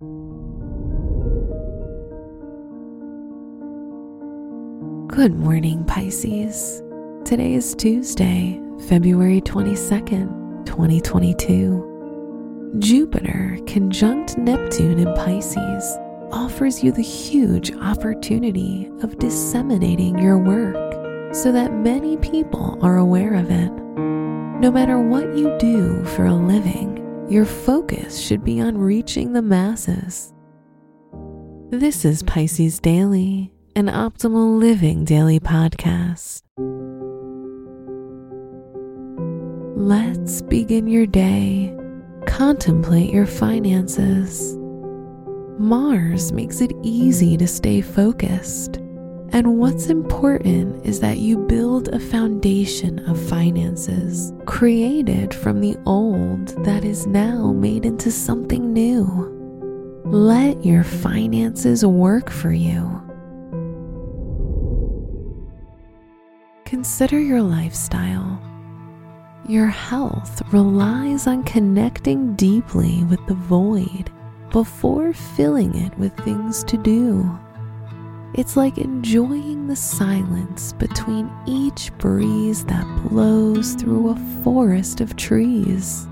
Good morning, Pisces. Today is Tuesday, February 22nd, 2022. Jupiter conjunct Neptune in Pisces offers you the huge opportunity of disseminating your work so that many people are aware of it. No matter what you do for a living, your focus should be on reaching the masses. This is Pisces Daily an optimal living daily podcast. Let's begin your day. Contemplate your finances. Mars makes it easy to stay focused. And what's important is that you build a foundation of finances created from the old that is now made into something new. Let your finances work for you Consider your lifestyle. Your health relies on connecting deeply with the void before filling it with things to do. It's like enjoying the silence between each breeze that blows through a forest of trees.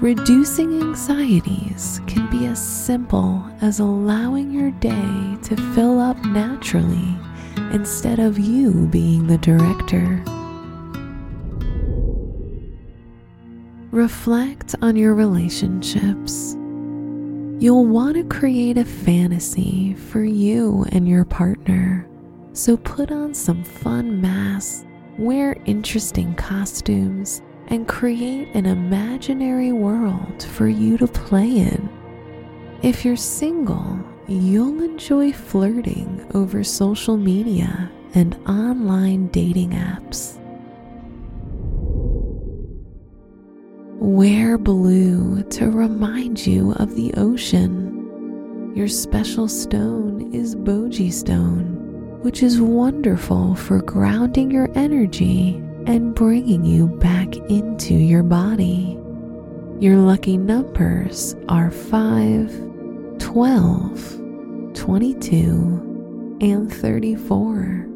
Reducing anxieties can be as simple as allowing your day to fill up naturally instead of you being the director. Reflect on your relationships. You'll want to create a fantasy for you and your partner. So put on some fun masks, wear interesting costumes, and create an imaginary world for you to play in. If you're single, you'll enjoy flirting over social media and online dating apps. Wear blue to remind you of the ocean. Your special stone is Boji Stone, which is wonderful for grounding your energy and bringing you back into your body. Your lucky numbers are 5, 12, 22, and 34.